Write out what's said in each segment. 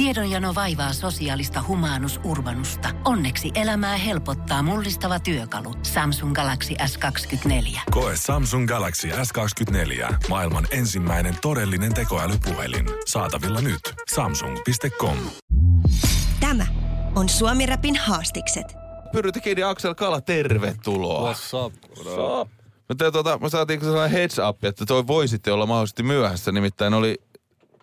Tiedonjano vaivaa sosiaalista humanus urbanusta. Onneksi elämää helpottaa mullistava työkalu. Samsung Galaxy S24. Koe Samsung Galaxy S24. Maailman ensimmäinen todellinen tekoälypuhelin. Saatavilla nyt. Samsung.com. Tämä on Suomi Rapin haastikset. Kiinni Aksel Kala, tervetuloa. What's up? What's up? Me, te, tuota, me saatiin sellainen heads up, että toi voisitte olla mahdollisesti myöhässä, nimittäin oli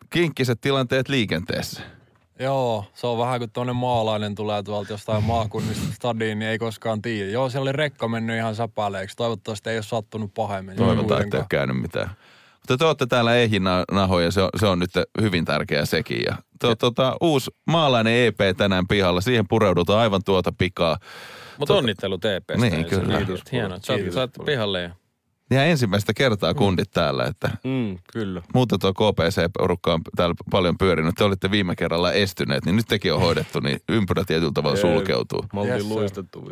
kinkkiset tilanteet liikenteessä. Joo, se on vähän kuin tuonne maalainen tulee tuolta jostain maakunnista stadiin, niin ei koskaan tiedä. Joo, siellä oli rekka mennyt ihan säpäleeksi. Toivottavasti ei ole sattunut pahemmin. Toivotaan, että ei ole käynyt mitään. Mutta te olette täällä Eihin-nahoja, se on, se on nyt hyvin tärkeä sekin. Ja to, tota, uusi maalainen EP tänään pihalla, siihen pureudutaan aivan tuota pikaa. Mutta onnittelut EPstä. Niin, kyllä. Kiitos. Hienoa. Sä, sä pihalle ja... Ja ensimmäistä kertaa kundit täällä, että Mm, kyllä. muuta tuo KPC-porukka on täällä paljon pyörinyt. Te olitte viime kerralla estyneet, niin nyt tekin on hoidettu, niin ympyrä tietyllä tavalla sulkeutuu. Me oltiin Yes, luistettu.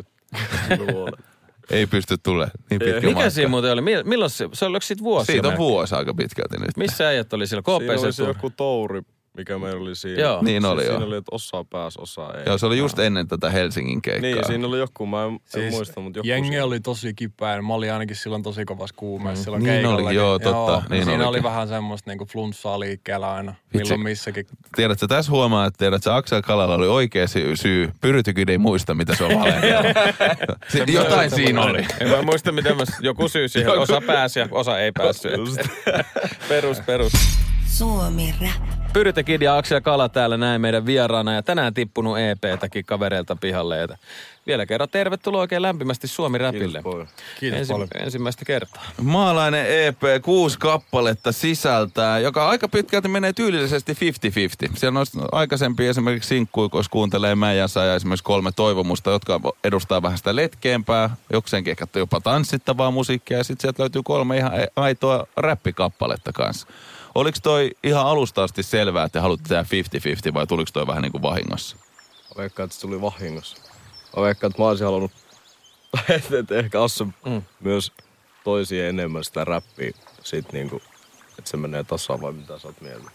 Ei pysty tulee niin pitkä Mikä matka. siinä muuten oli? Mi- Milloin se, se oliko siitä vuosi? Siitä on vuosi aika pitkälti nyt. Missä äijät oli siellä? Siinä oli KPC joku touri, mikä meillä oli siinä. Joo. Niin oli, Siinä joo. oli, että osa pääsi, osa ei. Joo, se oli just ennen tätä Helsingin keikkaa. Niin, siinä oli joku, mä en, en Siis muista, mutta joku jengi siinä. oli tosi kipeä. Mä olin ainakin silloin tosi kovassa kuumeessa silloin Niin keikallakin. olikin, joo, totta. Niin siinä olikin. oli vähän semmoista niinku flunssaa liikkeellä aina. Vitsi. Milloin missäkin. Tiedätkö, tässä huomaa, että tiedätkö, Aksel Kalalla oli oikea syy. syy. Pyrytykin ei muista, mitä se on. Se- Jotain siinä oli. En mä muista, miten mä, joku syy siihen. Osa pääsi ja osa ei päässyt. perus, perus. Suomi Rap. Pyrite Kid ja Aksel Kala täällä näin meidän vieraana ja tänään tippunut EPtäkin kavereilta pihalle. Ja vielä kerran tervetuloa oikein lämpimästi Suomi Rapille. Kiitos. Kiitos paljon. ensimmäistä kertaa. Maalainen EP, kuusi kappaletta sisältää, joka aika pitkälti menee tyylillisesti 50-50. Siellä on aikaisempi esimerkiksi sinkkuja, kun kuuntelee Mäjänsä ja esimerkiksi kolme toivomusta, jotka edustaa vähän sitä letkeämpää, jokseenkin ehkä jopa tanssittavaa musiikkia. Ja sitten sieltä löytyy kolme ihan aitoa räppikappaletta kanssa. Oliko toi ihan alusta asti selvää, että te haluatte tehdä 50-50 vai tuliko toi vähän niin kuin vahingossa? Mä veikkaan, että se tuli vahingossa. Mä veikkaan, että mä olisin halunnut, että, ehkä Asse mm. myös toisi enemmän sitä räppiä. Sit niinku, että se menee tasaan vai mitä sä oot mieltä?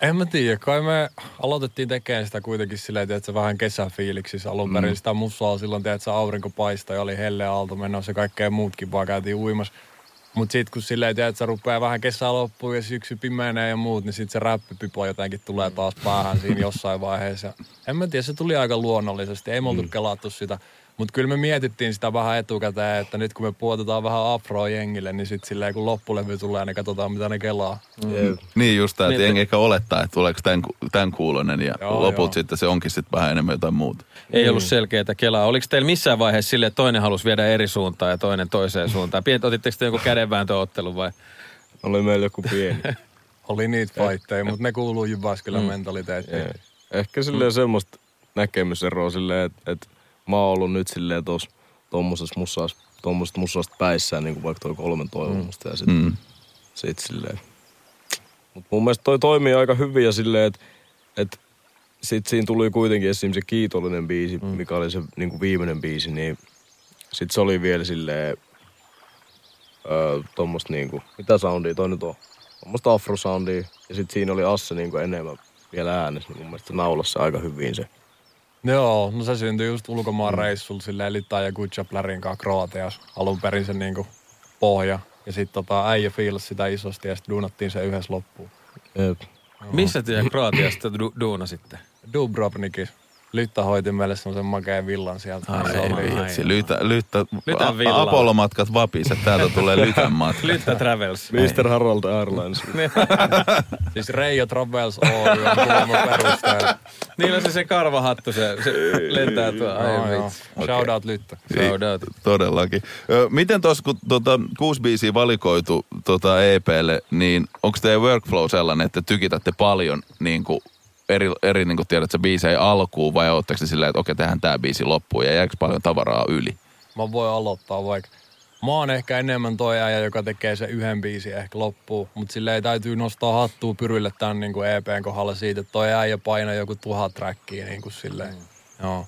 En mä tiedä, kai me aloitettiin tekemään sitä kuitenkin silleen, että se vähän kesäfiiliksissä alun perin. Mm. Sitä musaa silloin, että aurinko paistoi ja oli helle aalto menossa ja kaikkea muutkin vaan käytiin uimassa. Mut sit kun silleen, että se rupeaa vähän kesä loppuun ja syksy pimenee ja muut, niin sit se räppipipo jotenkin tulee taas päähän siinä jossain vaiheessa. En mä tiedä, se tuli aika luonnollisesti. Ei me oltu mm. kelattu sitä. Mutta kyllä me mietittiin sitä vähän etukäteen, että nyt kun me puotetaan vähän afroa jengille, niin sitten silleen kun loppulevy tulee, niin katsotaan mitä ne kelaa. Mm. Niin just tämä, että Niin, jengi ehkä olettaa, että tuleeko tämän, tämän kuulonen ja Joo, loput joo. sitten se onkin sitten vähän enemmän jotain muuta. Ei ollut selkeää kelaa. Oliko teillä missään vaiheessa sille, että toinen halusi viedä eri suuntaan ja toinen toiseen suuntaan? Pient, otitteko te jonkun kädenvääntöottelun vai? Oli meillä joku pieni. Oli niitä fightteja, mutta ne kuuluu Jyväskylän mm. mentaliteettiin. Ei. Ehkä silleen semmoista näkemyseroa silleen, että, että mä oon ollut nyt silleen tos tommosessa musassa, tommosesta musasta päissään, niin kuin vaikka toi kolmen toivomusta ja sit, Mm. mm. sit silleen. Mut mun mielestä toi toimii aika hyvin ja silleen, että, että sit siinä tuli kuitenkin esimerkiksi se kiitollinen biisi, mm. mikä oli se niin kuin viimeinen biisi, niin sit se oli vielä silleen, öö, tommoista niinku, mitä soundia toi nyt on? Tommoista afrosoundia. Ja sit siinä oli Asse niinku enemmän vielä äänessä, niin mun mielestä naulassa aika hyvin se. Joo, no se syntyi just ulkomaan reissulla silleen Lita ja Gutschaplärin kanssa Kroatiassa. Alun perin se niinku pohja. Ja sit tota äijä fiilasi sitä isosti ja sit duunattiin se yhdessä loppuun. Jep. Missä te Kroatiasta du- duunasitte? Dubrovnikissa. Lytta hoiti meille semmoisen makeen villan sieltä. Ai, se ei. Vitsi, lytä, A- villalla. Apollo-matkat vapissa, täältä tulee lytän matka. Lyttä Travels. Mr. Harald Airlines. Siis Reijo Travels Oy on kuulemma. Niillä on se, se karvahattu, se, se lentää tuo. Ai joo. vitsi. Shout out Lyttä. Shout out. Todellakin. Ö, Miten tuossa, kun tota, kuusi biisiä valikoitu tota EPlle, niin onko teidän workflow sellainen, että tykitätte paljon niin kuin eri, eri niin kuin tiedät, sä biisejä alkuun vai ootteko te silleen, että okei, tehdään tämä biisi loppuun ja jääkö paljon tavaraa yli? Mä voin aloittaa vaikka. Mä oon ehkä enemmän toi äijä, joka tekee se yhden biisin ehkä loppuun. Mutta silleen täytyy nostaa hattua pyrylle tämän niin kuin EPn kohdalla siitä, että toi äijä painaa joku tuhat trackia niin kuin silleen. Mm. Joo.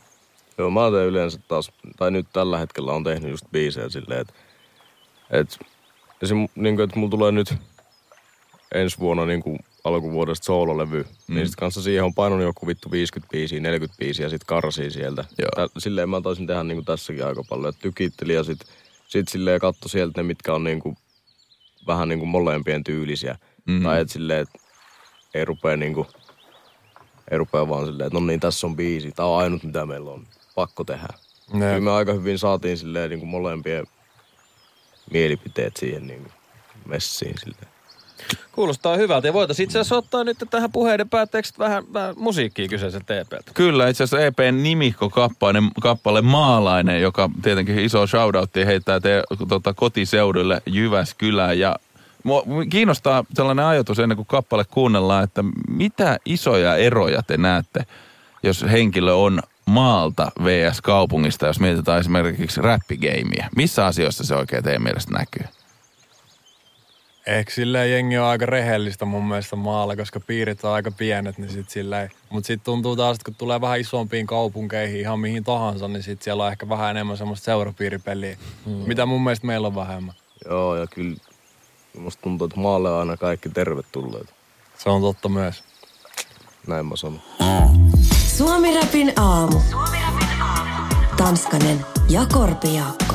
Joo, mä teen yleensä taas, tai nyt tällä hetkellä on tehnyt just biisejä silleen, että et, esim, niin kuin, että mulla tulee nyt ensi vuonna niin kuin alkuvuodesta soololevy. Mm. Niin sit kanssa siihen on painanut joku vittu 50 biisiä, 40 biisiä ja sit karsii sieltä. Joo. Tä, silleen mä taisin tehdä niinku tässäkin aika paljon. Että tykitteli ja sit, sit silleen katso sieltä ne, mitkä on niinku vähän niinku molempien tyylisiä. Mm. Tai et silleen, että ei rupee niinku, ei rupea vaan silleen, että no niin, tässä on biisi. Tää on ainut, mitä meillä on. Pakko tehdä. Kyllä me aika hyvin saatiin silleen niinku molempien mielipiteet siihen niinku messiin silleen. Kuulostaa hyvältä. Ja voitaisiin itse asiassa ottaa nyt tähän puheiden päätteeksi vähän, vähän musiikkia kyseiseltä E EPltä. Kyllä, itse asiassa EPn nimikko kappale, kappale Maalainen, joka tietenkin iso shoutoutti heittää te, tota, kotiseudulle Jyväskylään. Ja mua kiinnostaa sellainen ajatus ennen kuin kappale kuunnellaan, että mitä isoja eroja te näette, jos henkilö on maalta vs. kaupungista, jos mietitään esimerkiksi räppigeimiä. Missä asioissa se oikein teidän mielestä näkyy? Ehkä silleen jengi on aika rehellistä mun mielestä maalla, koska piirit on aika pienet, niin sit silleen. Mut sit tuntuu taas, että kun tulee vähän isompiin kaupunkeihin, ihan mihin tahansa, niin sit siellä on ehkä vähän enemmän semmoista seurapiiripeliä, mm. mitä mun mielestä meillä on vähemmän. Joo, ja kyllä musta tuntuu, että maalle on aina kaikki tervetulleet. Se on totta myös. Näin mä sanon. Suomi Rapin aamu. Tanskanen ja Korpijaakko.